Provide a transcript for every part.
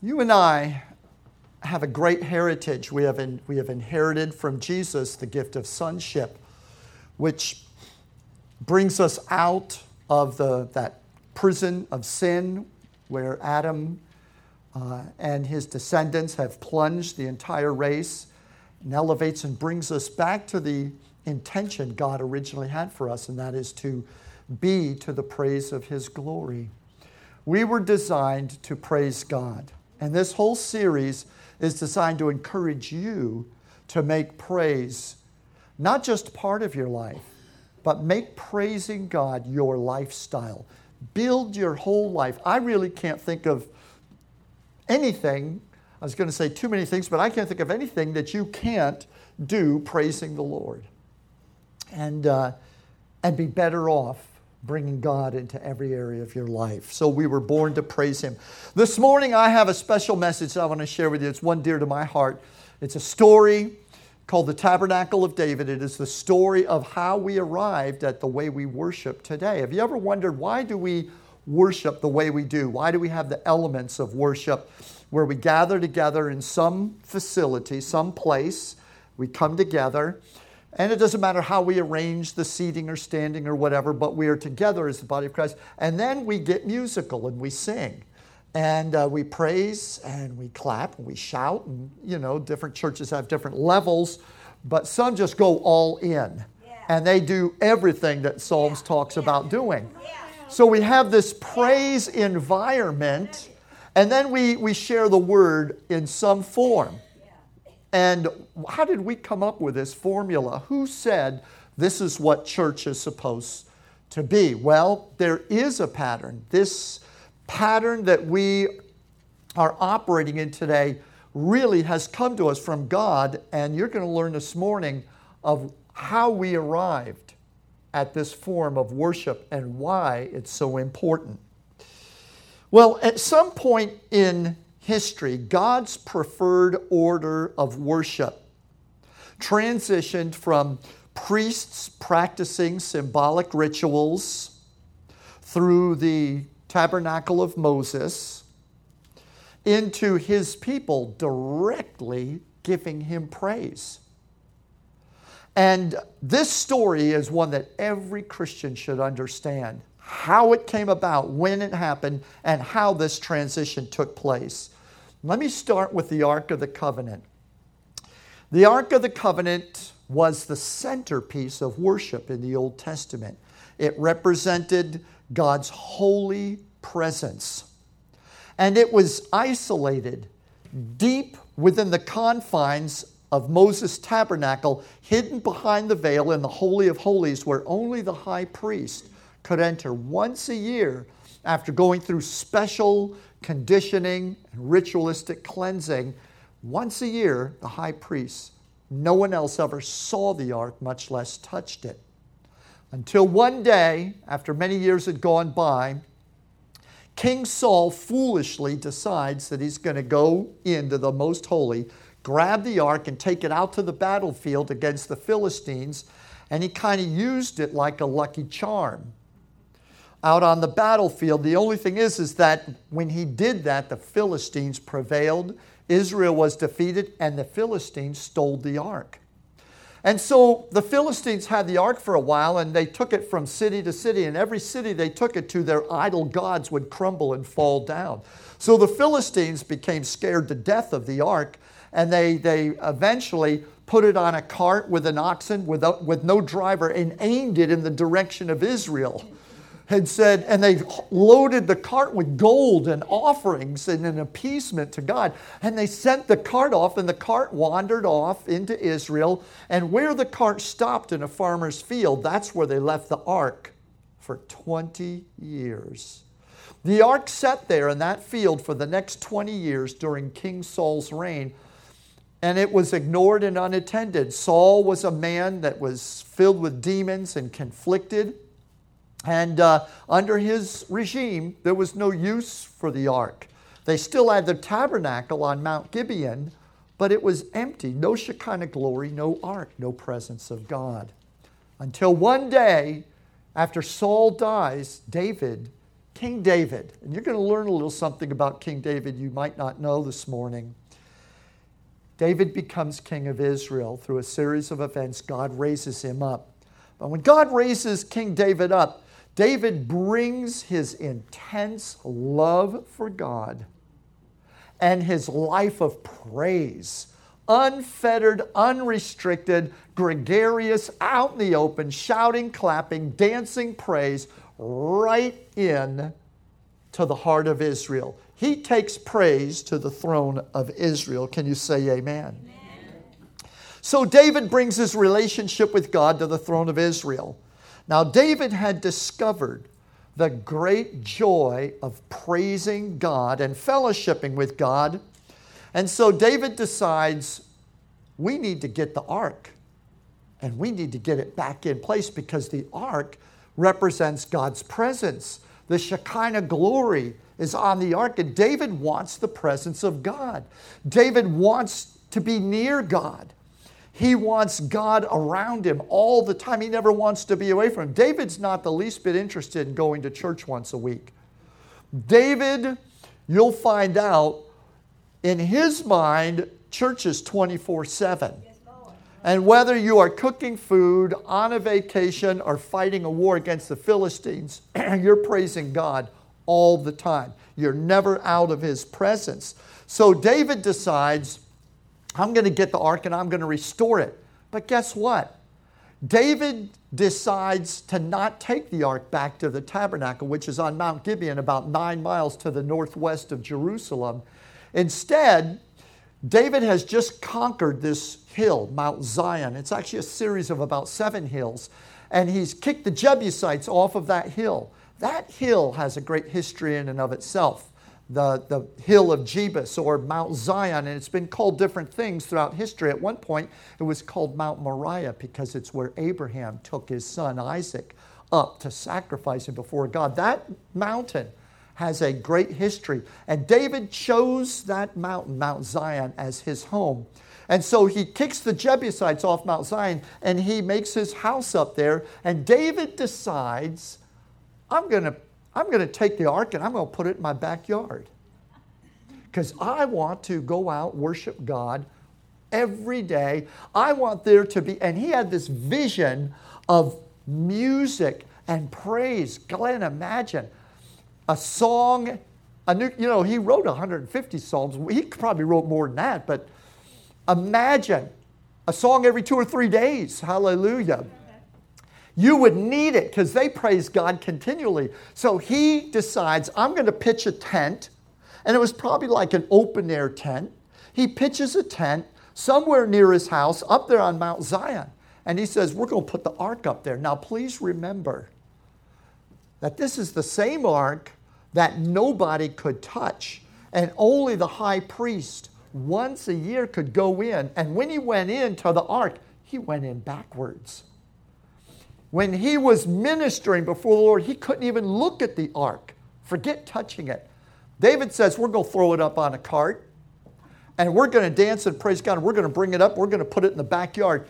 You and I have a great heritage. We have, in, we have inherited from Jesus the gift of sonship, which brings us out of the, that prison of sin where Adam uh, and his descendants have plunged the entire race and elevates and brings us back to the intention God originally had for us, and that is to be to the praise of his glory. We were designed to praise God. And this whole series is designed to encourage you to make praise not just part of your life, but make praising God your lifestyle. Build your whole life. I really can't think of anything, I was going to say too many things, but I can't think of anything that you can't do praising the Lord and, uh, and be better off bringing God into every area of your life. So we were born to praise Him. This morning, I have a special message I want to share with you. It's one dear to my heart. It's a story called The Tabernacle of David. It is the story of how we arrived at the way we worship today. Have you ever wondered why do we worship the way we do? Why do we have the elements of worship where we gather together in some facility, some place, we come together, and it doesn't matter how we arrange the seating or standing or whatever, but we are together as the body of Christ. And then we get musical and we sing. And uh, we praise and we clap and we shout. And, you know, different churches have different levels, but some just go all in. Yeah. And they do everything that Psalms yeah. talks yeah. about doing. So we have this praise environment, and then we, we share the word in some form. And how did we come up with this formula? Who said this is what church is supposed to be? Well, there is a pattern. This pattern that we are operating in today really has come to us from God, and you're going to learn this morning of how we arrived at this form of worship and why it's so important. Well, at some point in history, God's preferred order of worship transitioned from priests practicing symbolic rituals through the tabernacle of Moses into his people directly giving him praise. And this story is one that every Christian should understand how it came about, when it happened, and how this transition took place. Let me start with the Ark of the Covenant. The Ark of the Covenant was the centerpiece of worship in the Old Testament. It represented God's holy presence. And it was isolated deep within the confines of Moses' tabernacle, hidden behind the veil in the Holy of Holies, where only the high priest could enter once a year after going through special conditioning, and ritualistic cleansing. Once a year, the high priest, no one else ever saw the ark, much less touched it. Until one day, after many years had gone by, King Saul foolishly decides that he's going to go into the most holy, grab the ark, and take it out to the battlefield against the Philistines. And he kind of used it like a lucky charm out on the battlefield. The only thing is, is that when he did that, the Philistines prevailed. Israel was defeated, and the Philistines stole the ark. And so the Philistines had the ark for a while, and they took it from city to city, and every city they took it to, their idol gods would crumble and fall down. So the Philistines became scared to death of the ark, and they, they eventually put it on a cart with an oxen without, with no driver and aimed it in the direction of Israel had said, and they loaded the cart with gold and offerings and an appeasement to God. And they sent the cart off, and the cart wandered off into Israel. And where the cart stopped in a farmer's field, that's where they left the ark for 20 years. The ark sat there in that field for the next 20 years during King Saul's reign, and it was ignored and unattended. Saul was a man that was filled with demons and conflicted. And uh, under his regime, there was no use for the ark. They still had the tabernacle on Mount Gibeon, but it was empty. No Shekinah glory, no ark, no presence of God. Until one day, after Saul dies, David King David, and you're going to learn a little something about King David you might not know this morning. David becomes king of Israel through a series of events. God raises him up. But when God raises King David up, David brings his intense love for God and his life of praise, unfettered, unrestricted, gregarious, out in the open, shouting, clapping, dancing praise, right in to the heart of Israel. He takes praise to the throne of Israel. Can you say amen? amen? So David brings his relationship with God to the throne of Israel. Now, David had discovered the great joy of praising God and fellowshipping with God. And so David decides we need to get the ark and we need to get it back in place because the ark represents God's presence. The Shekinah glory is on the ark, and David wants the presence of God. David wants to be near God. He wants God around him all the time. He never wants to be away from him. David's not the least bit interested in going to church once a week. David, you'll find out, in his mind, church is 24 7. And whether you are cooking food, on a vacation, or fighting a war against the Philistines, you're praising God all the time. You're never out of his presence. So David decides I'm going to get the ark and I'm going to restore it. But guess what? David decides to not take the ark back to the tabernacle, which is on Mount Gibeon, about nine miles to the northwest of Jerusalem. Instead, David has just conquered this hill, Mount Zion. It's actually a series of about seven hills. And he's kicked the Jebusites off of that hill. That hill has a great history in and of itself the, the hill of Jebus or Mount Zion, and it's been called different things throughout history. At one point, it was called Mount Moriah because it's where Abraham took his son Isaac up to sacrifice him before God. That mountain has a great history, and David chose that mountain, Mount Zion, as his home. And so he kicks the Jebusites off Mount Zion and he makes his house up there. And David decides, I'm going to I'm going to take the ark and I'm going to put it in my backyard. Because I want to go out, worship God every day. I want there to be, and he had this vision of music and praise. Glenn, imagine a song, a new, you know, he wrote 150 psalms. He probably wrote more than that, but imagine a song every two or three days. Hallelujah. You would need it because they praise God continually. So he decides, I'm going to pitch a tent. And it was probably like an open air tent. He pitches a tent somewhere near his house up there on Mount Zion. And he says, We're going to put the ark up there. Now, please remember that this is the same ark that nobody could touch. And only the high priest once a year could go in. And when he went into the ark, he went in backwards. When he was ministering before the Lord, he couldn't even look at the ark. Forget touching it. David says, We're going to throw it up on a cart and we're going to dance and praise God. And we're going to bring it up. We're going to put it in the backyard.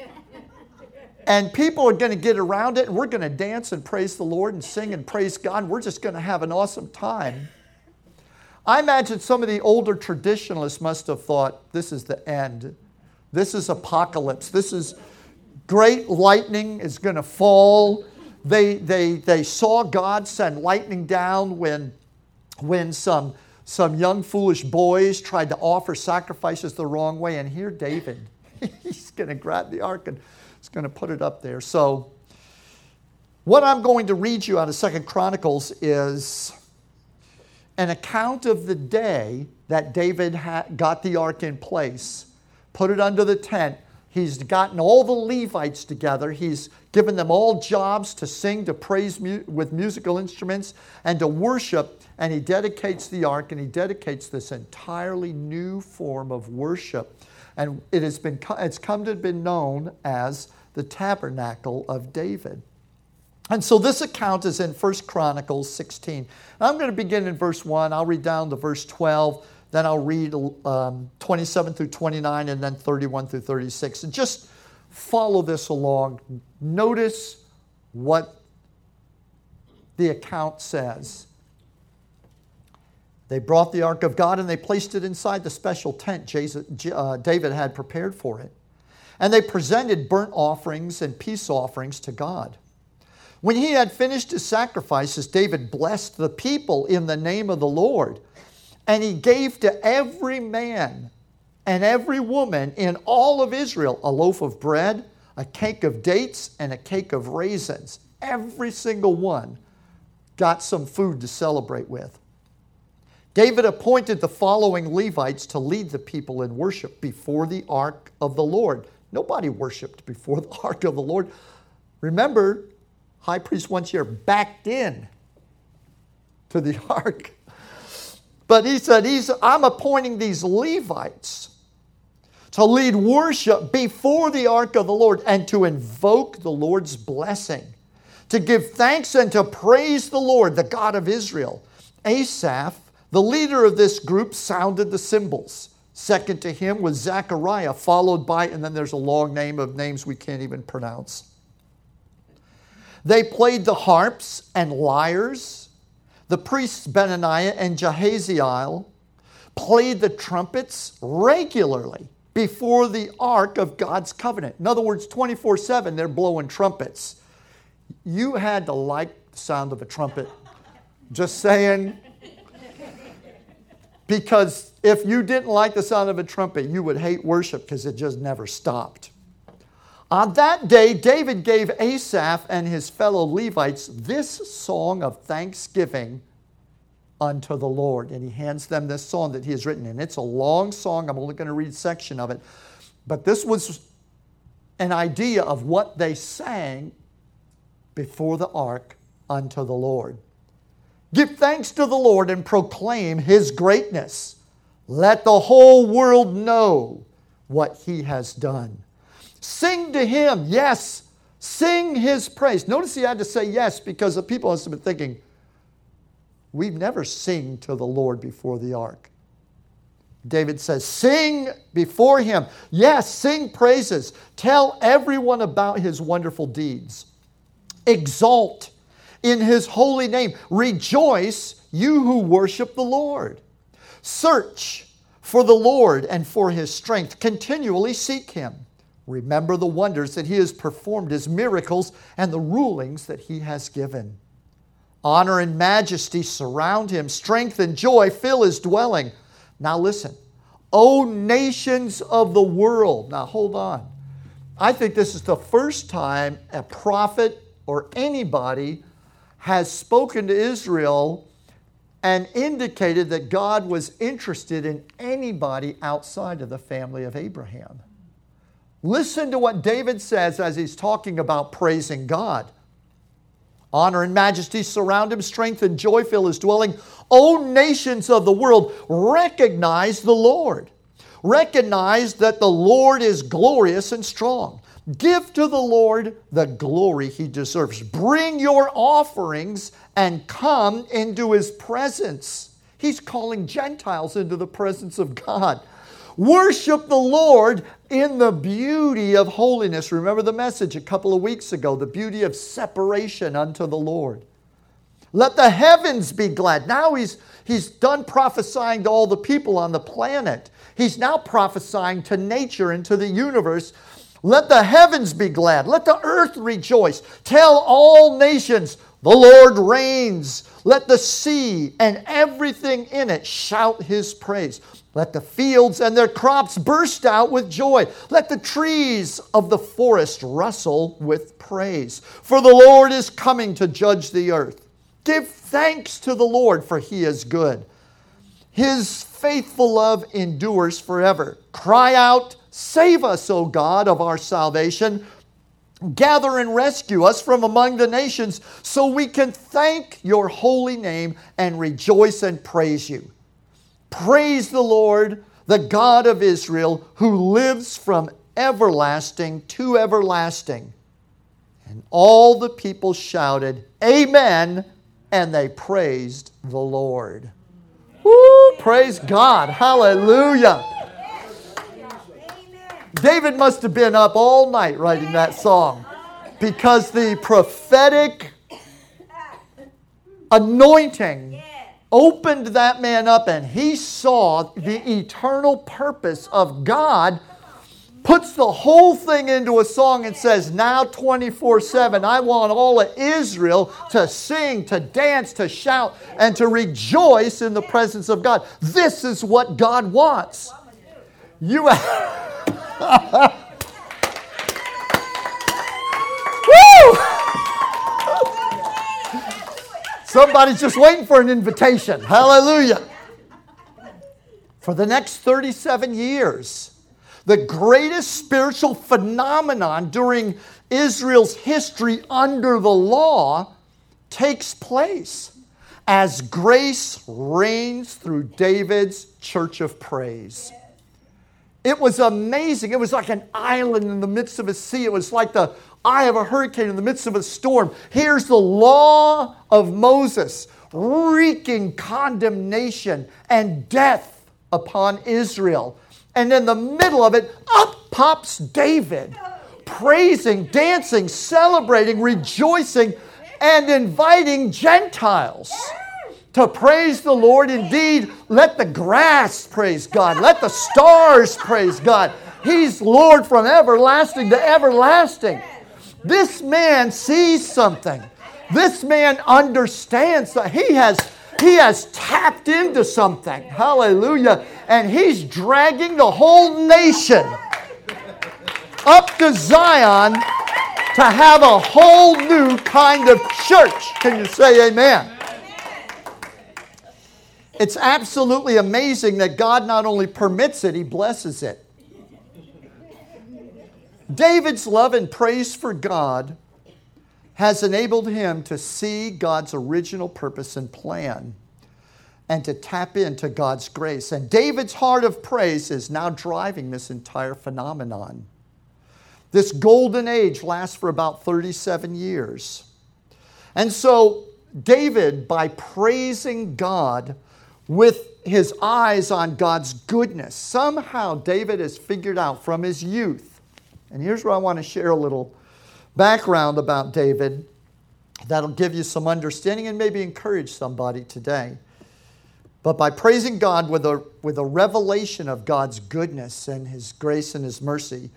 and people are going to get around it and we're going to dance and praise the Lord and sing and praise God. We're just going to have an awesome time. I imagine some of the older traditionalists must have thought this is the end. This is apocalypse. This is great lightning is going to fall. They, they, they saw God send lightning down when, when some, some young foolish boys tried to offer sacrifices the wrong way. And here, David, he's going to grab the ark and he's going to put it up there. So, what I'm going to read you out of Second Chronicles is an account of the day that David got the ark in place, put it under the tent, He's gotten all the Levites together. He's given them all jobs to sing, to praise mu- with musical instruments, and to worship. And he dedicates the ark and he dedicates this entirely new form of worship. And it has been, it's come to be known as the tabernacle of David. And so this account is in 1 Chronicles 16. I'm going to begin in verse 1. I'll read down to verse 12 then I'll read um, 27 through 29 and then 31 through 36. And just follow this along. Notice what the account says. They brought the ark of God and they placed it inside the special tent uh, David had prepared for it. And they presented burnt offerings and peace offerings to God. When he had finished his sacrifices, David blessed the people in the name of the Lord. And he gave to every man and every woman in all of Israel a loaf of bread, a cake of dates, and a cake of raisins. Every single one got some food to celebrate with. David appointed the following Levites to lead the people in worship before the ark of the Lord. Nobody worshiped before the ark of the Lord. Remember, high priest once year backed in to the ark. But he said, he's, I'm appointing these Levites to lead worship before the ark of the Lord and to invoke the Lord's blessing, to give thanks and to praise the Lord, the God of Israel. Asaph the leader of this group sounded the cymbals. Second to him was Zechariah, followed by, and then there's a long name of names we can't even pronounce. They played the harps and lyres. The priests Benaniah and Jahaziel played the trumpets regularly before the ark of God's covenant. In other words, 24 7, they're blowing trumpets. You had to like the sound of a trumpet. Just saying, because if you didn't like the sound of a trumpet, you would hate worship because it just never stopped. On that day, David gave Asaph and his fellow Levites this song of thanksgiving unto the Lord. And he hands them this song that he has written. And it's a long song. I'm only going to read a section of it. But this was an idea of what they sang before the ark unto the Lord. Give thanks to the Lord and proclaim his greatness. Let the whole world know what he has done. Sing to him, yes, sing his praise. Notice he had to say yes because the people must have been thinking, we've never sing to the Lord before the ark. David says, Sing before him. Yes, sing praises. Tell everyone about his wonderful deeds. Exalt in his holy name. Rejoice, you who worship the Lord. Search for the Lord and for his strength. Continually seek him. Remember the wonders that he has performed, his miracles, and the rulings that he has given. Honor and majesty surround him, strength and joy fill his dwelling. Now listen, O nations of the world. Now hold on. I think this is the first time a prophet or anybody has spoken to Israel and indicated that God was interested in anybody outside of the family of Abraham. Listen to what David says as he's talking about praising God. Honor and majesty surround him, strength and joy fill his dwelling. O nations of the world, recognize the Lord. Recognize that the Lord is glorious and strong. Give to the Lord the glory he deserves. Bring your offerings and come into his presence. He's calling Gentiles into the presence of God. Worship the Lord in the beauty of holiness. Remember the message a couple of weeks ago the beauty of separation unto the Lord. Let the heavens be glad. Now he's, he's done prophesying to all the people on the planet. He's now prophesying to nature and to the universe let the heavens be glad. Let the earth rejoice. Tell all nations, the Lord reigns. Let the sea and everything in it shout his praise. Let the fields and their crops burst out with joy. Let the trees of the forest rustle with praise. For the Lord is coming to judge the earth. Give thanks to the Lord, for he is good. His faithful love endures forever. Cry out, Save us, O God, of our salvation. Gather and rescue us from among the nations so we can thank your holy name and rejoice and praise you. Praise the Lord, the God of Israel, who lives from everlasting to everlasting. And all the people shouted, Amen, and they praised the Lord. Woo, praise God. Hallelujah. David must have been up all night writing that song because the prophetic anointing opened that man up and he saw the eternal purpose of God puts the whole thing into a song and says, Now 24 7, I want all of Israel to sing, to dance, to shout, and to rejoice in the presence of God. This is what God wants. You. Somebody's just waiting for an invitation. Hallelujah. For the next 37 years, the greatest spiritual phenomenon during Israel's history under the law takes place as grace reigns through David's church of praise. It was amazing. It was like an island in the midst of a sea. It was like the eye of a hurricane in the midst of a storm. Here's the law of Moses wreaking condemnation and death upon Israel. And in the middle of it, up pops David, praising, dancing, celebrating, rejoicing, and inviting Gentiles to praise the Lord. Indeed, let the grass praise God, let the stars praise God. He's Lord from everlasting to everlasting. This man sees something. This man understands that he has he has tapped into something. Hallelujah. And he's dragging the whole nation up to Zion to have a whole new kind of church. Can you say amen? It's absolutely amazing that God not only permits it, he blesses it. David's love and praise for God has enabled him to see God's original purpose and plan and to tap into God's grace. And David's heart of praise is now driving this entire phenomenon. This golden age lasts for about 37 years. And so, David, by praising God with his eyes on God's goodness, somehow David has figured out from his youth. And here's where I want to share a little background about David that'll give you some understanding and maybe encourage somebody today. But by praising God with a, with a revelation of God's goodness and His grace and His mercy,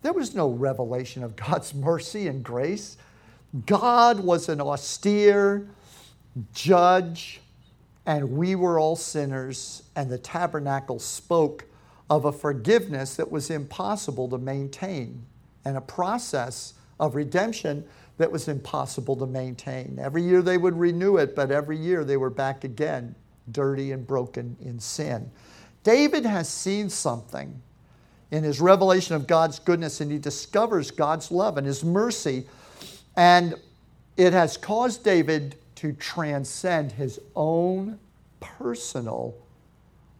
there was no revelation of God's mercy and grace. God was an austere judge, and we were all sinners, and the tabernacle spoke of a forgiveness that was impossible to maintain and a process of redemption that was impossible to maintain. Every year they would renew it, but every year they were back again, dirty and broken in sin. David has seen something in his revelation of God's goodness, and he discovers God's love and his mercy, and it has caused David to transcend his own personal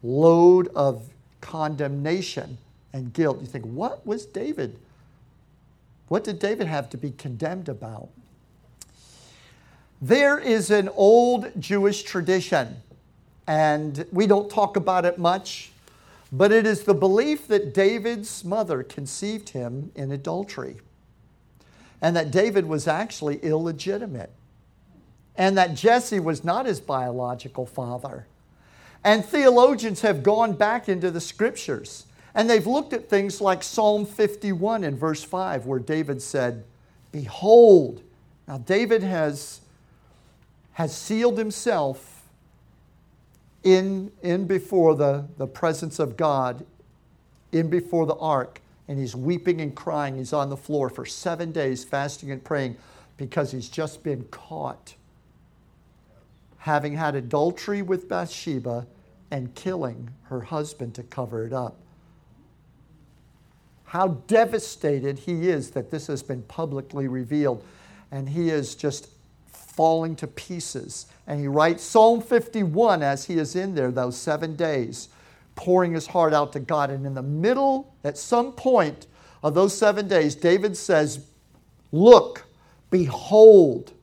load of condemnation and guilt. You think, what was David what did David have to be condemned about? There is an old Jewish tradition, and we don't talk about it much, but it is the belief that David's mother conceived him in adultery, and that David was actually illegitimate, and that Jesse was not his biological father. And theologians have gone back into the scriptures and they've looked at things like Psalm 51 in verse 5, where David said, Behold, now David has, has sealed himself in, in before the, the presence of God, in before the ark, and he's weeping and crying. He's on the floor for seven days, fasting and praying, because he's just been caught having had adultery with Bathsheba and killing her husband to cover it up how devastated he is that this has been publicly revealed. And he is just falling to pieces. And he writes Psalm 51 as he is in there those seven days, pouring his heart out to God. And in the middle, at some point of those seven days, David says, Look, behold,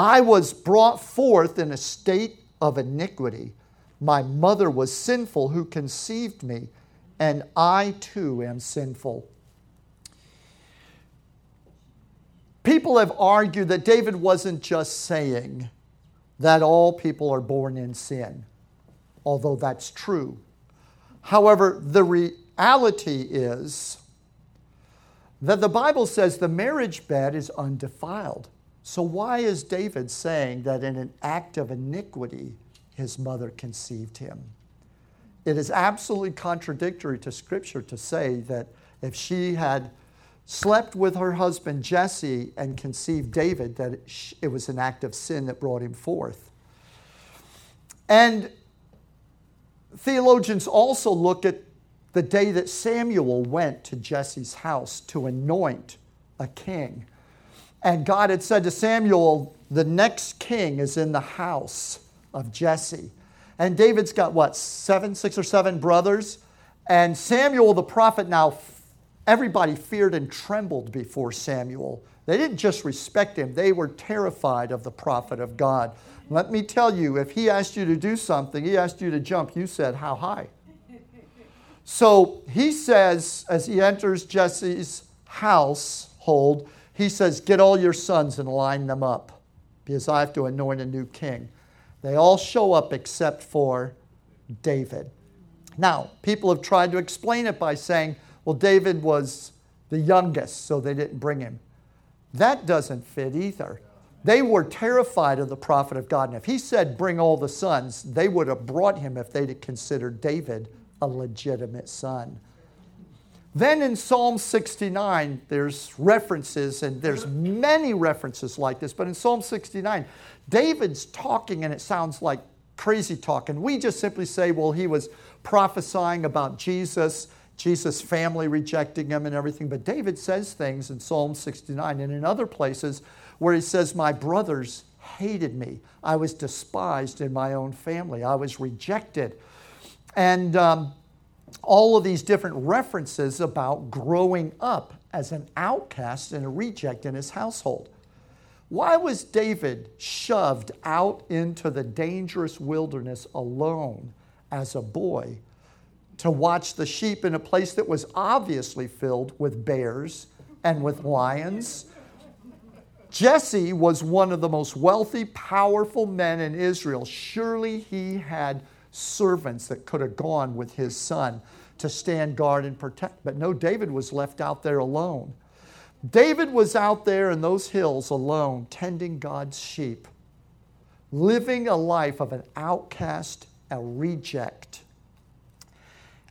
I was brought forth in a state of iniquity. My mother was sinful who conceived me and I too am sinful. People have argued that David wasn't just saying that all people are born in sin, although that's true. However, the reality is that the Bible says the marriage bed is undefiled. So, why is David saying that in an act of iniquity his mother conceived him? It is absolutely contradictory to Scripture to say that if she had slept with her husband Jesse and conceived David, that it was an act of sin that brought him forth. And theologians also look at the day that Samuel went to Jesse's house to anoint a king. And God had said to Samuel, The next king is in the house of Jesse. And David's got what, seven, six or seven brothers? And Samuel the prophet now, everybody feared and trembled before Samuel. They didn't just respect him, they were terrified of the prophet of God. Let me tell you, if he asked you to do something, he asked you to jump, you said, How high? So he says, as he enters Jesse's household, he says, Get all your sons and line them up because I have to anoint a new king. They all show up except for David. Now, people have tried to explain it by saying, well, David was the youngest, so they didn't bring him. That doesn't fit either. They were terrified of the prophet of God. And if he said, bring all the sons, they would have brought him if they'd considered David a legitimate son. Then in Psalm 69, there's references, and there's many references like this, but in Psalm 69, David's talking and it sounds like crazy talk. And we just simply say, well, he was prophesying about Jesus, Jesus' family rejecting him and everything. But David says things in Psalm 69 and in other places where he says, My brothers hated me. I was despised in my own family. I was rejected. And um, all of these different references about growing up as an outcast and a reject in his household. Why was David shoved out into the dangerous wilderness alone as a boy to watch the sheep in a place that was obviously filled with bears and with lions? Jesse was one of the most wealthy, powerful men in Israel. Surely he had servants that could have gone with his son to stand guard and protect. But no, David was left out there alone. David was out there in those hills alone, tending God's sheep, living a life of an outcast, a reject.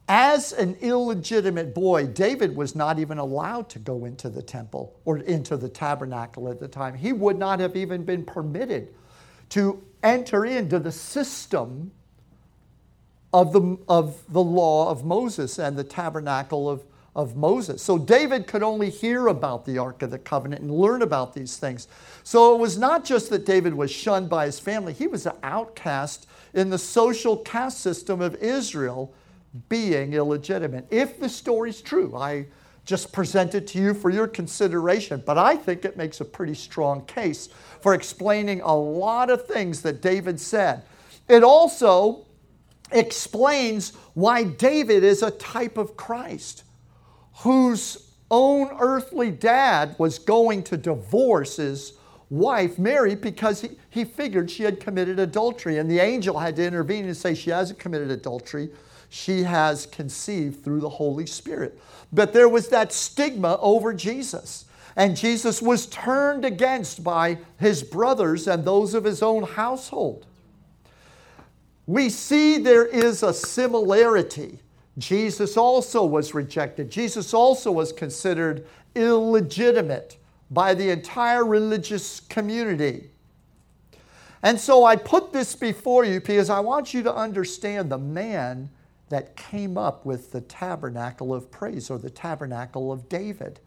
As an illegitimate boy, David was not even allowed to go into the temple or into the tabernacle at the time. He would not have even been permitted to enter into the system of the, of the law of Moses and the tabernacle of, of Moses. So David could only hear about the Ark of the Covenant and learn about these things. So it was not just that David was shunned by his family, he was an outcast in the social caste system of Israel, being illegitimate. If the story's true, I just present it to you for your consideration, but I think it makes a pretty strong case for explaining a lot of things that David said. It also explains why David is a type of Christ whose own earthly dad was going to divorce his wife, Mary, because he, he figured she had committed adultery. And the angel had to intervene and say, She hasn't committed adultery. She has conceived through the Holy Spirit. But there was that stigma over Jesus. And Jesus was turned against by his brothers and those of his own household we see there is a similarity. Jesus also was rejected. Jesus also was considered illegitimate by the entire religious community. And so I put this before you because I want you to understand the man that came up with the tabernacle of praise or the tabernacle of David.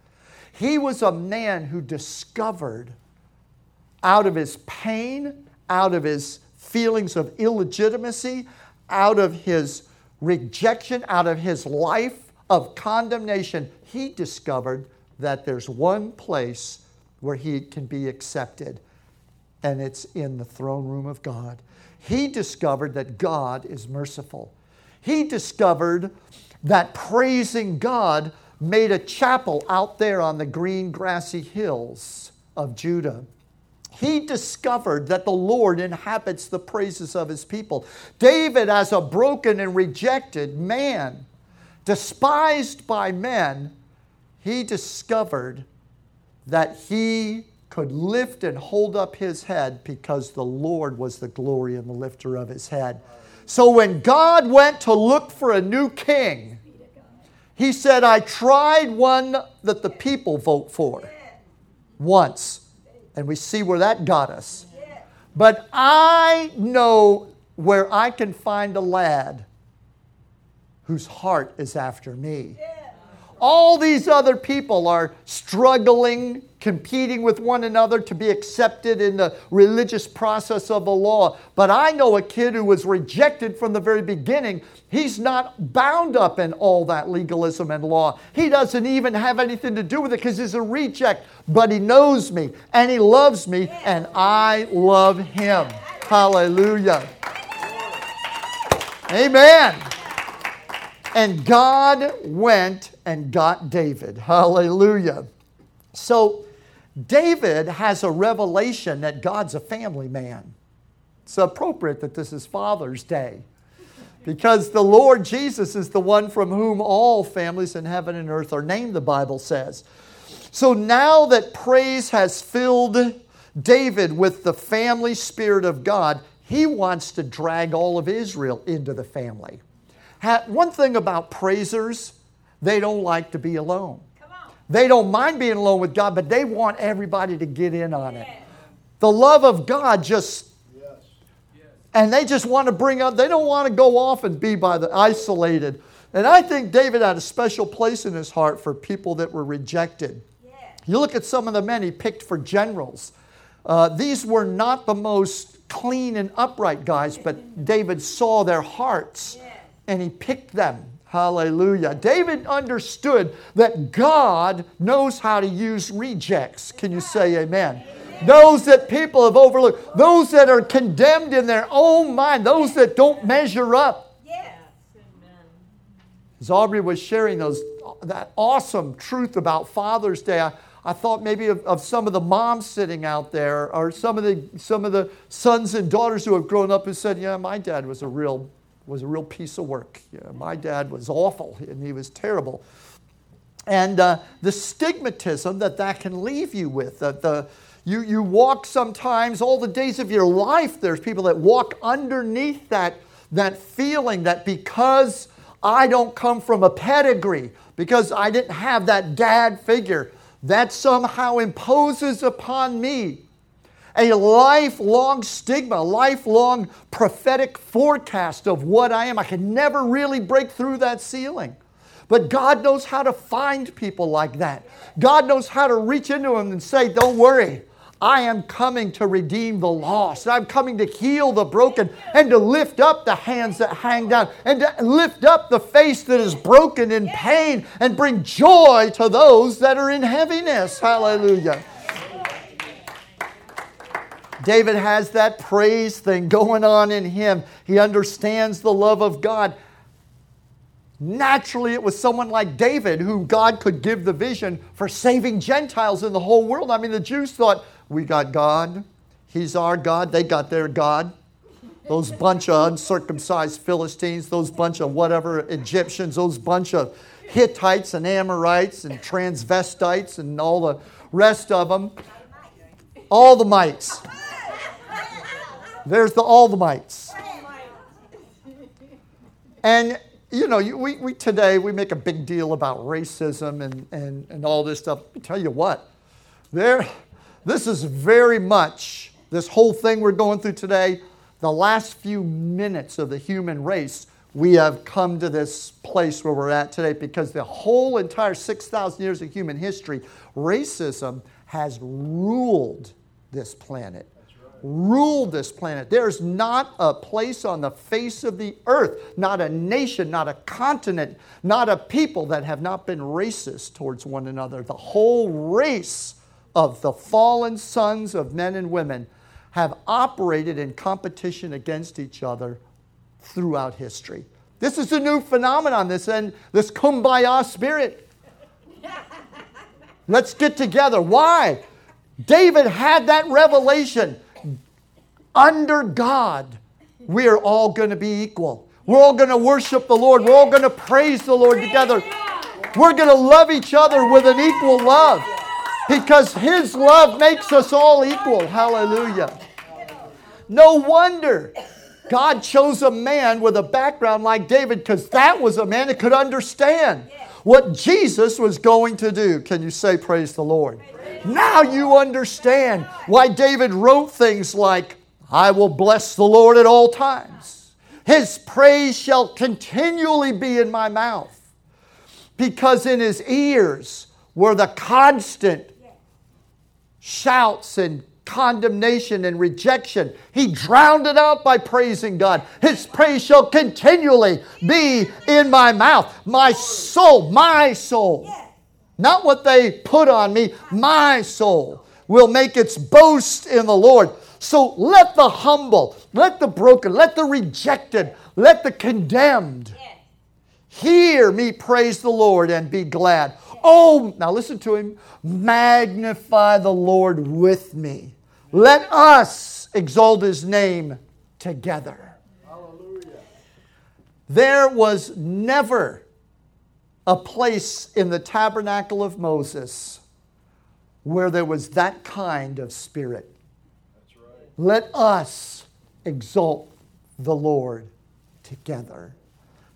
He was a man who discovered out of his pain, out of his feelings of illegitimacy, out of his rejection, out of his life of condemnation, he discovered that there's one place where he can be accepted, and it's in the throne room of God. He discovered that God is merciful. He discovered that praising God made a chapel out there on the green, grassy hills of Judah. He discovered that the Lord inhabits the praises of his people. David, as a broken and rejected man, despised by men, he discovered that he could lift and hold up his head because the Lord was the glory and the lifter of his head. So when God went to look for a new king, he said, I tried one that the people vote for once. And we see where that got us. But I know where I can find a lad whose heart is after me. All these other people are struggling, competing with one another to be accepted in the religious process of the law. But I know a kid who was rejected from the very beginning. He's not bound up in all that legalism and law. He doesn't even have anything to do with it because he's a reject. But he knows me and he loves me and I love him. Hallelujah. Amen. And God went and got David. Hallelujah. So, David has a revelation that God's a family man. It's appropriate that this is Father's Day because the Lord Jesus is the one from whom all families in heaven and earth are named, the Bible says. So now that praise has filled David with the family spirit of God, he wants to drag all of Israel into the family. One thing about praisers, they don't like to be alone. They don't mind being alone with God, but they want everybody to get in on it. The love of God just and they just want to bring up, they don't want to go off and be by the isolated. And I think David had a special place in his heart for people that were rejected. Yeah. You look at some of the men he picked for generals. Uh, these were not the most clean and upright guys, but David saw their hearts yeah. and he picked them. Hallelujah. David understood that God knows how to use rejects. Can you say amen? amen? Those that people have overlooked, those that are condemned in their own mind, those that don't measure up. Yes. As Aubrey was sharing those, that awesome truth about Father's Day, I, I thought maybe of, of, some of the moms sitting out there or some of the some of the sons and daughters who have grown up and said, Yeah, my dad was a real was a real piece of work. my dad was awful and he was terrible. And uh, the stigmatism that that can leave you with, that the, you, you walk sometimes, all the days of your life, there's people that walk underneath that, that feeling that because I don't come from a pedigree, because I didn't have that dad figure, that somehow imposes upon me a lifelong stigma, a lifelong prophetic forecast of what I am. I can never really break through that ceiling. But God knows how to find people like that. God knows how to reach into them and say, Don't worry, I am coming to redeem the lost. I'm coming to heal the broken and to lift up the hands that hang down and to lift up the face that is broken in pain and bring joy to those that are in heaviness. Hallelujah. David has that praise thing going on in him. He understands the love of God. Naturally, it was someone like David whom God could give the vision for saving Gentiles in the whole world. I mean, the Jews thought, we got God, He's our God, they got their God. Those bunch of uncircumcised Philistines, those bunch of whatever Egyptians, those bunch of Hittites and Amorites and transvestites and all the rest of them. All the mites. There's the all the mites. And you know, we, we today we make a big deal about racism and, and, and all this stuff. I tell you what, there, this is very much this whole thing we're going through today. The last few minutes of the human race, we have come to this place where we're at today because the whole entire 6,000 years of human history, racism has ruled this planet rule this planet. There's not a place on the face of the earth, not a nation, not a continent, not a people that have not been racist towards one another. The whole race of the fallen sons of men and women have operated in competition against each other throughout history. This is a new phenomenon, this and this kumbaya spirit. Let's get together. Why? David had that revelation. Under God, we are all going to be equal. We're all going to worship the Lord. We're all going to praise the Lord together. We're going to love each other with an equal love because His love makes us all equal. Hallelujah. No wonder God chose a man with a background like David because that was a man that could understand what Jesus was going to do. Can you say, Praise the Lord? Now you understand why David wrote things like, I will bless the Lord at all times. His praise shall continually be in my mouth. Because in his ears were the constant shouts and condemnation and rejection. He drowned it out by praising God. His praise shall continually be in my mouth. My soul, my soul, not what they put on me, my soul will make its boast in the Lord. So let the humble, let the broken, let the rejected, let the condemned hear me praise the Lord and be glad. Oh, now listen to him. Magnify the Lord with me. Let us exalt his name together. Hallelujah. There was never a place in the tabernacle of Moses where there was that kind of spirit. Let us exalt the Lord together.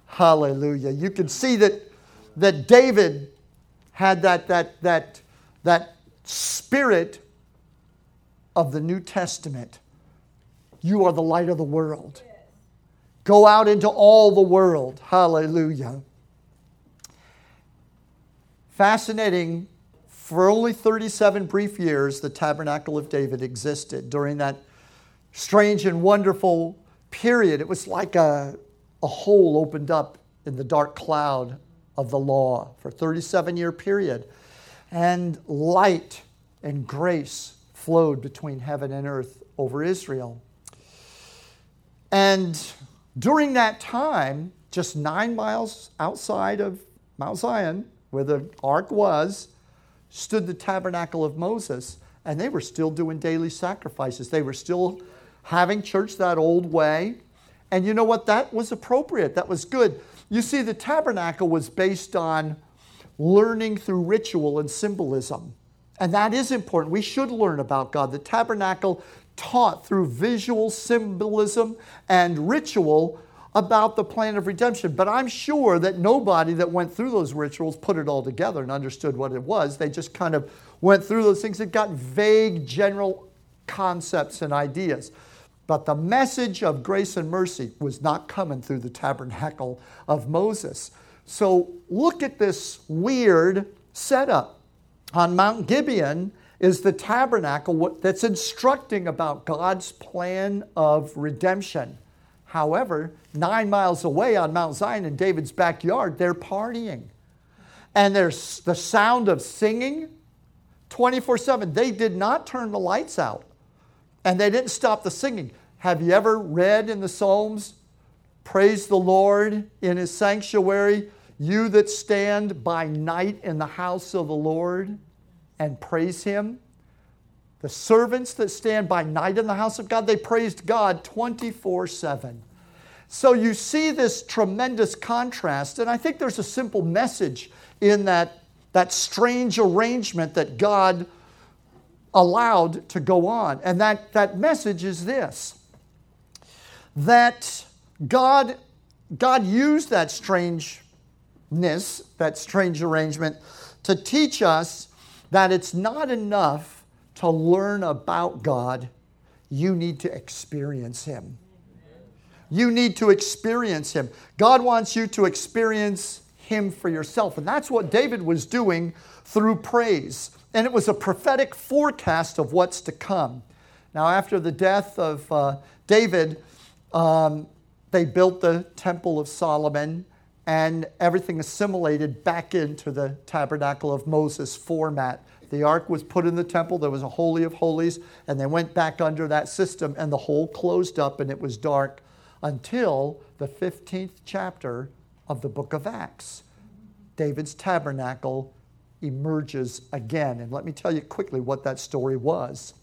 Hallelujah. You can see that, that David had that, that, that, that spirit of the New Testament. You are the light of the world. Go out into all the world. Hallelujah. Fascinating. For only 37 brief years, the Tabernacle of David existed. During that strange and wonderful period, it was like a, a hole opened up in the dark cloud of the law for a 37 year period. And light and grace flowed between heaven and earth over Israel. And during that time, just nine miles outside of Mount Zion, where the ark was, stood the tabernacle of Moses, and they were still doing daily sacrifices. They were still having church that old way. And you know what? That was appropriate. That was good. You see, the tabernacle was based on learning through ritual and symbolism. And that is important. We should learn about God. The tabernacle taught through visual symbolism and ritual about the plan of redemption. But I'm sure that nobody that went through those rituals put it all together and understood what it was. They just kind of went through those things and got vague general concepts and ideas. But the message of grace and mercy was not coming through the tabernacle of Moses. So look at this weird setup. On Mount Gibeon is the tabernacle that's instructing about God's plan of redemption. However, nine miles away on Mount Zion in David's backyard, they're partying. And there's the sound of singing 24 7. They did not turn the lights out and they didn't stop the singing. Have you ever read in the Psalms, Praise the Lord in his sanctuary, you that stand by night in the house of the Lord and praise him? The servants that stand by night in the house of God, they praised God 24 7. So you see this tremendous contrast, and I think there's a simple message in that, that strange arrangement that God allowed to go on. And that, that message is this that God, God used that strangeness, that strange arrangement, to teach us that it's not enough to learn about God, you need to experience Him. You need to experience Him. God wants you to experience Him for yourself. And that's what David was doing through praise and it was a prophetic forecast of what's to come. Now, after the death of uh, David, um, they built the Temple of Solomon, and everything assimilated back into the Tabernacle of Moses format. The ark was put in the temple, there was a Holy of Holies, and they went back under that system, and the hole closed up and it was dark until the 15th chapter of the book of Acts. David's tabernacle emerges again. And let me tell you quickly what that story was.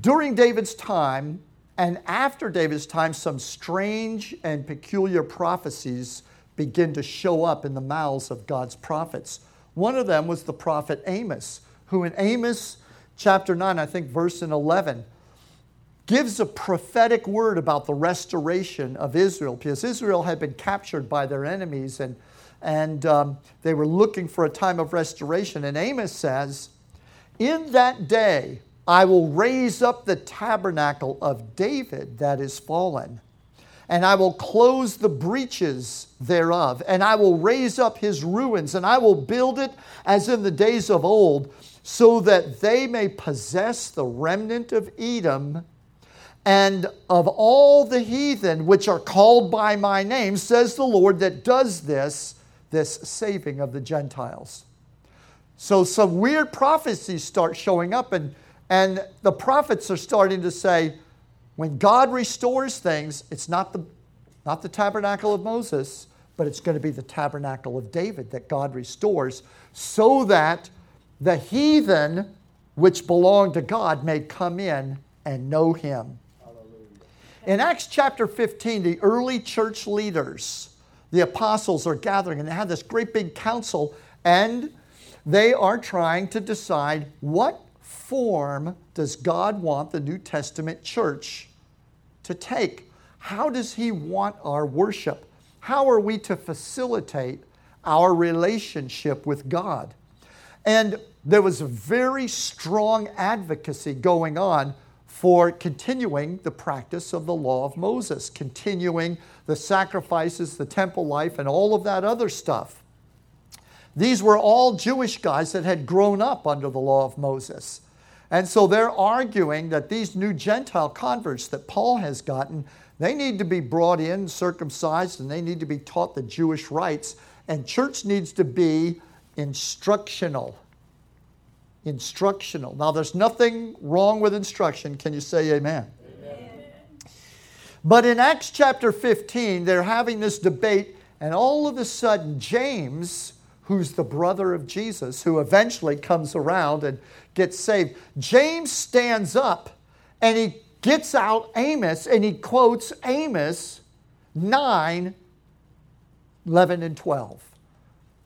During David's time, and after David's time, some strange and peculiar prophecies begin to show up in the mouths of God's prophets. One of them was the prophet Amos, who in Amos chapter 9, I think verse in 11, gives a prophetic word about the restoration of Israel because Israel had been captured by their enemies and, and um, they were looking for a time of restoration. And Amos says, In that day I will raise up the tabernacle of David that is fallen, and I will close the breaches thereof, and I will raise up his ruins, and I will build it as in the days of old, so that they may possess the remnant of Edom and of all the heathen which are called by my name, says the Lord that does this, this saving of the Gentiles. So some weird prophecies start showing up, and, and the prophets are starting to say, when God restores things, it's not the, not the tabernacle of Moses, but it's going to be the tabernacle of David that God restores, so that the heathen which belong to God may come in and know him. In Acts chapter 15, the early church leaders, the apostles, are gathering and they have this great big council and they are trying to decide what form does God want the New Testament church to take? How does He want our worship? How are we to facilitate our relationship with God? And there was a very strong advocacy going on for continuing the practice of the law of Moses, continuing the sacrifices, the temple life, and all of that other stuff. These were all Jewish guys that had grown up under the law of Moses. And so they're arguing that these new Gentile converts that Paul has gotten, they need to be brought in, circumcised, and they need to be taught the Jewish rites. And church needs to be instructional instructional. Now, there's nothing wrong with instruction. Can you say amen? amen? But in Acts chapter 15, they're having this debate, and all of a sudden, James, who's the brother of Jesus, who eventually comes around and gets saved, James stands up and he gets out Amos and he quotes Amos 9 11 and 12.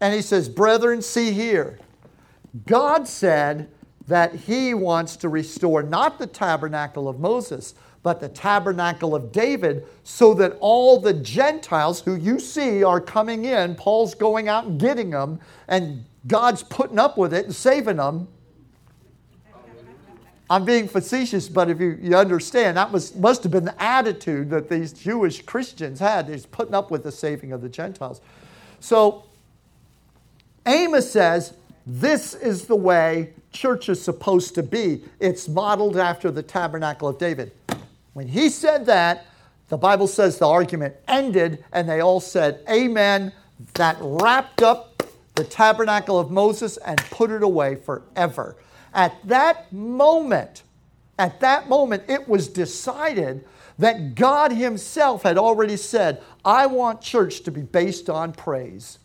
And he says, Brethren, see here. God said that He wants to restore not the tabernacle of Moses, but the tabernacle of David, so that all the Gentiles who you see are coming in, Paul's going out and getting them, and God's putting up with it and saving them. I'm being facetious, but if you, you understand, that was, must have been the attitude that these Jewish Christians had, is putting up with the saving of the Gentiles. So Amos says, this is the way church is supposed to be. It's modeled after the tabernacle of David. When he said that, the Bible says the argument ended and they all said, Amen. That wrapped up the tabernacle of Moses and put it away forever. At that moment, at that moment, it was decided that God Himself had already said, I want church to be based on praise.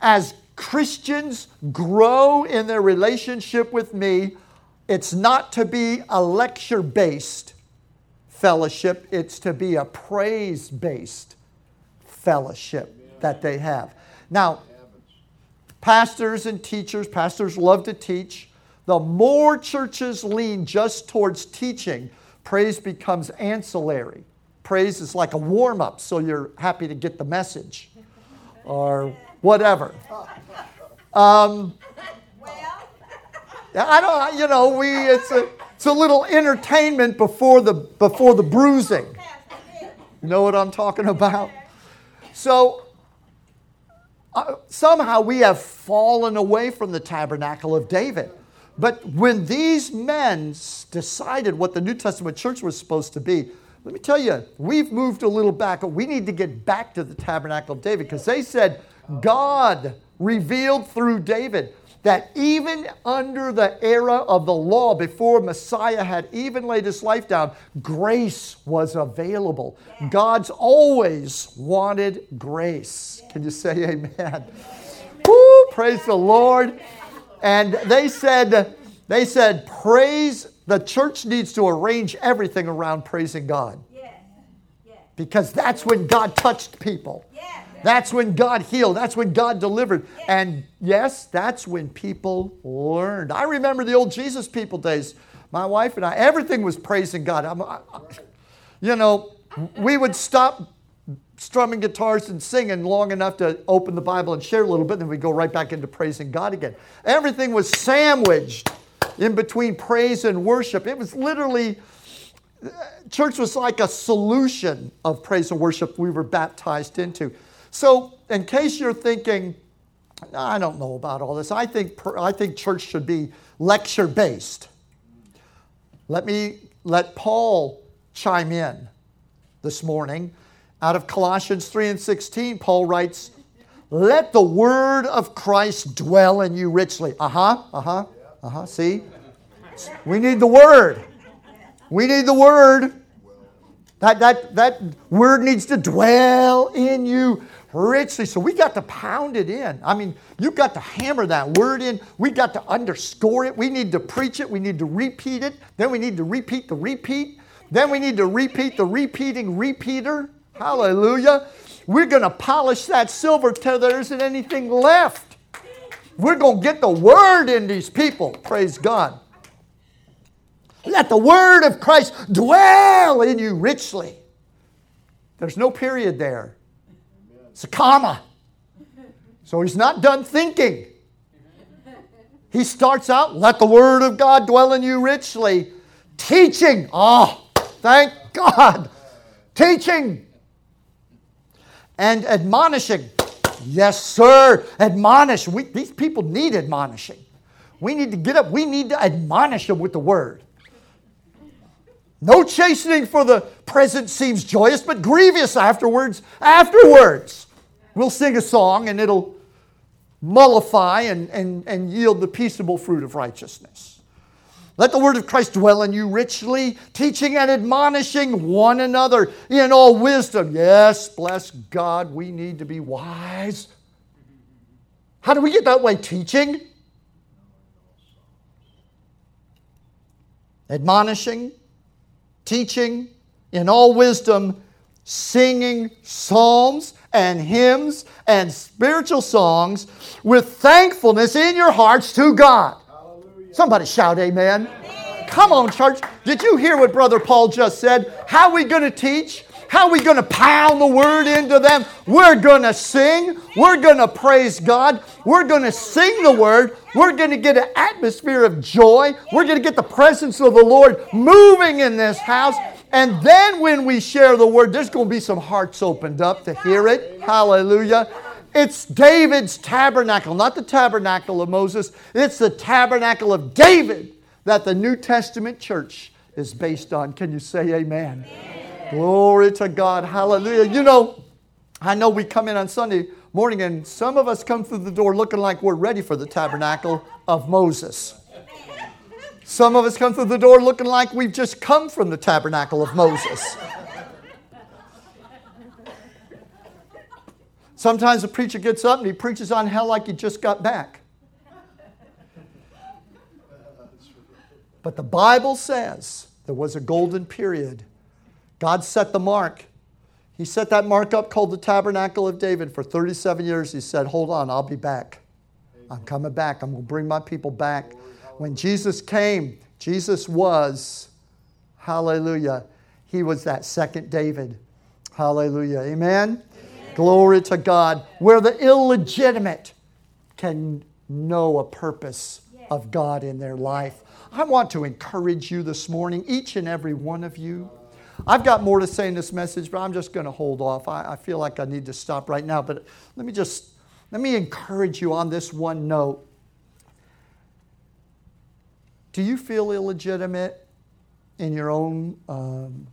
As Christians grow in their relationship with me, it's not to be a lecture based fellowship, it's to be a praise based fellowship that they have. Now, pastors and teachers, pastors love to teach. The more churches lean just towards teaching, praise becomes ancillary. Praise is like a warm up, so you're happy to get the message. Or whatever. Um, I don't, you know, we, it's a, it's a little entertainment before the, before the bruising. You know what I'm talking about? So, uh, somehow we have fallen away from the tabernacle of David. But when these men decided what the New Testament church was supposed to be, let me tell you, we've moved a little back. We need to get back to the tabernacle of David because they said, God revealed through David. that even under the era of the law, before Messiah had even laid his life down, grace was available. God's always wanted grace. Can you say amen? Woo, praise the Lord. And they said, they said, praise, the church needs to arrange everything around praising God. Because that's when God touched people. That's when God healed. That's when God delivered. And yes, that's when people learned. I remember the old Jesus people days. My wife and I, everything was praising God. I, you know, we would stop strumming guitars and singing long enough to open the Bible and share a little bit, and then we'd go right back into praising God again. Everything was sandwiched in between praise and worship. It was literally, church was like a solution of praise and worship we were baptized into. So, in case you're thinking, I don't know about all this, I think, I think church should be lecture based. Let me let Paul chime in this morning. Out of Colossians 3 and 16, Paul writes, Let the word of Christ dwell in you richly. Uh huh, uh huh, uh huh. See? We need the word. We need the word. That, that, that word needs to dwell in you richly. So we got to pound it in. I mean, you got to hammer that word in. We got to underscore it. We need to preach it. We need to repeat it. Then we need to repeat the repeat. Then we need to repeat the repeating repeater. Hallelujah. We're going to polish that silver till there isn't anything left. We're going to get the word in these people. Praise God. Let the word of Christ dwell in you richly. There's no period there. It's a comma. So he's not done thinking. He starts out, let the word of God dwell in you richly. Teaching. Oh, thank God. Teaching. And admonishing. Yes, sir. Admonish. We, these people need admonishing. We need to get up. We need to admonish them with the word. No chastening for the present seems joyous, but grievous afterwards. Afterwards. We'll sing a song and it'll mollify and, and, and yield the peaceable fruit of righteousness. Let the word of Christ dwell in you richly, teaching and admonishing one another in all wisdom. Yes, bless God, we need to be wise. How do we get that way? Teaching, admonishing, teaching in all wisdom, singing psalms and hymns and spiritual songs with thankfulness in your hearts to God. Hallelujah. Somebody shout amen. amen. Come on, church. Did you hear what Brother Paul just said? How are we going to teach? How are we going to pound the word into them? We're going to sing. We're going to praise God. We're going to sing the word. We're going to get an atmosphere of joy. We're going to get the presence of the Lord moving in this house. And then when we share the word, there's going to be some hearts opened up to hear it. Hallelujah. It's David's tabernacle, not the tabernacle of Moses. It's the tabernacle of David that the New Testament church is based on. Can you say amen? amen? Glory to God. Hallelujah. You know, I know we come in on Sunday morning and some of us come through the door looking like we're ready for the tabernacle of Moses. Some of us come through the door looking like we've just come from the tabernacle of Moses. Sometimes a preacher gets up and he preaches on hell like he just got back. But the Bible says there was a golden period. God set the mark. He set that mark up called the Tabernacle of David for 37 years. He said, Hold on, I'll be back. I'm coming back. I'm going to bring my people back. When Jesus came, Jesus was, hallelujah, he was that second David. Hallelujah. Amen? Amen? Glory to God. Where the illegitimate can know a purpose of God in their life. I want to encourage you this morning, each and every one of you. I've got more to say in this message, but I'm just going to hold off. I, I, feel like I need to stop right now, but let me just let me encourage you on this one note. Do you feel illegitimate in your own um,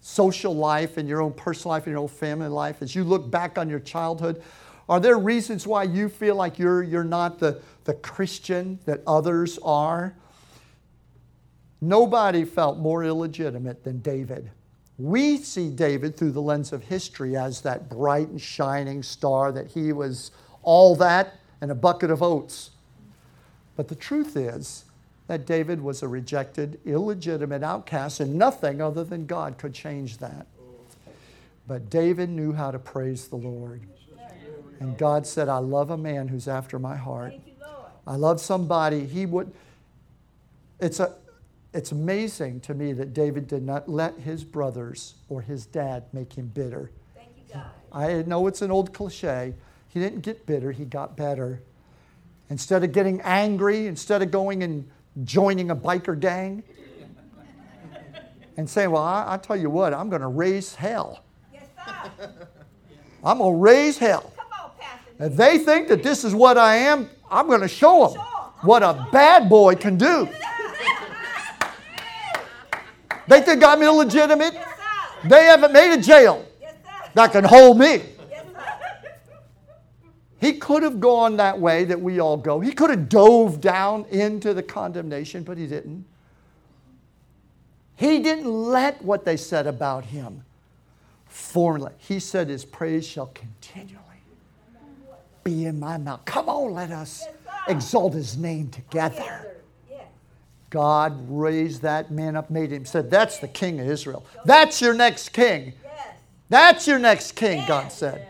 social life, in your own personal life, in your own family life? As you look back on your childhood, Are there reasons why you feel like you're, you're not the, the Christian that others are? Nobody felt more illegitimate than David. We see David through the lens of history as that bright and shining star, that he was all that and a bucket of oats. But the truth is that David was a rejected, illegitimate outcast, and nothing other than God could change that. But David knew how to praise the Lord. And God said, I love a man who's after my heart. I love somebody. He would. It's a it's amazing to me that David did not let his brothers or his dad make him bitter. Thank you, God. I know it's an old cliche. He didn't get bitter, he got better. Instead of getting angry, instead of going and joining a biker gang and saying, Well, I, I tell you what, I'm going to raise hell. Yes, sir. I'm going to raise hell. On, If they think that this is what I am, I'm going to show them Sure. what a bad boy can do. They think I'm illegitimate. Yes. They haven't made a jail Yes, that can hold me. He could have gone that way that we all go. He could have dove down into the condemnation, but he didn't. He didn't let what they said about him formulate. He said, His praise shall continually be in my mouth. Come on, let us exalt his name together. God raised that man up, made him, said, That's the king of Israel. That's your next king. That's your next king, God said.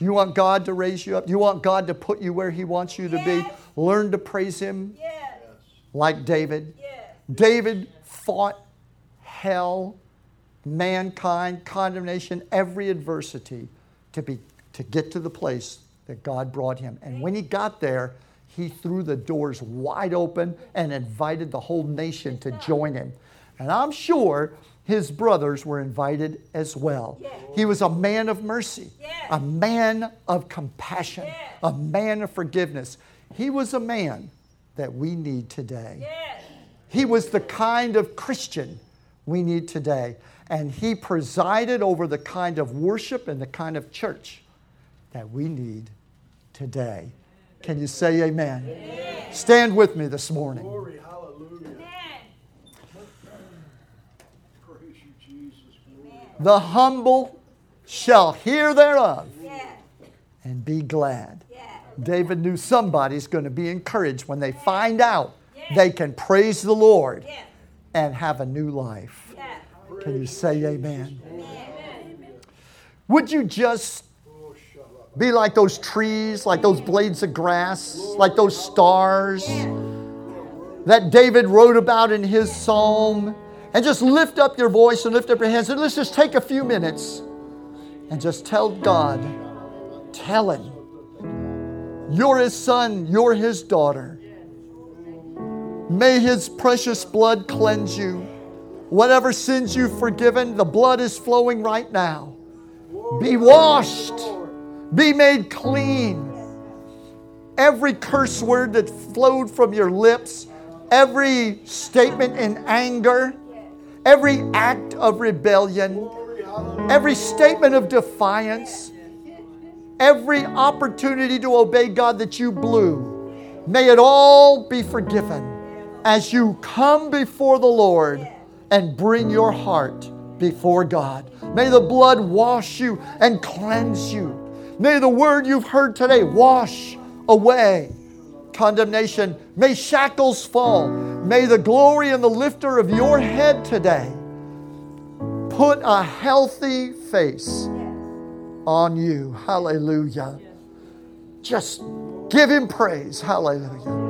You want God to raise you up? You want God to put you where He wants you to be? Learn to praise Him Yes. like David. Yes. David fought hell, mankind, condemnation, every adversity to, be, to get to the place that God brought him. And when he got there, he threw the doors wide open and invited the whole nation to join him. And I'm sure his brothers were invited as well. Yes. He was a man of mercy, Yes. a man of compassion, Yes. a man of forgiveness. He was a man that we need today. Yes. He was the kind of Christian we need today. And he presided over the kind of worship and the kind of church that we need today. Can you say amen? Stand with me this morning. Glory, hallelujah. Amen. Praise you, Jesus. Glory. The humble shall hear thereof and be glad. David knew somebody's going to be encouraged when they find out they can praise the Lord and have a new life. Can you say amen? Amen. Would you just be like those trees, like those blades of grass, like those stars that David wrote about in his psalm? And just lift up your voice and lift up your hands. And let's just take a few minutes and just tell God, tell Him, you're His son, you're His daughter. May His precious blood cleanse you. Whatever sins you've forgiven, the blood is flowing right now. Be washed. Be made clean. Every curse word that flowed from your lips, every statement in anger, every act of rebellion, every statement of defiance, every opportunity to obey God that you blew, may it all be forgiven as you come before the Lord and bring your heart before God. May the blood wash you and cleanse you. May the word you've heard today wash away condemnation. May shackles fall. May the glory and the lifter of your head today put a healthy face on you. Hallelujah. Just give him praise. Hallelujah.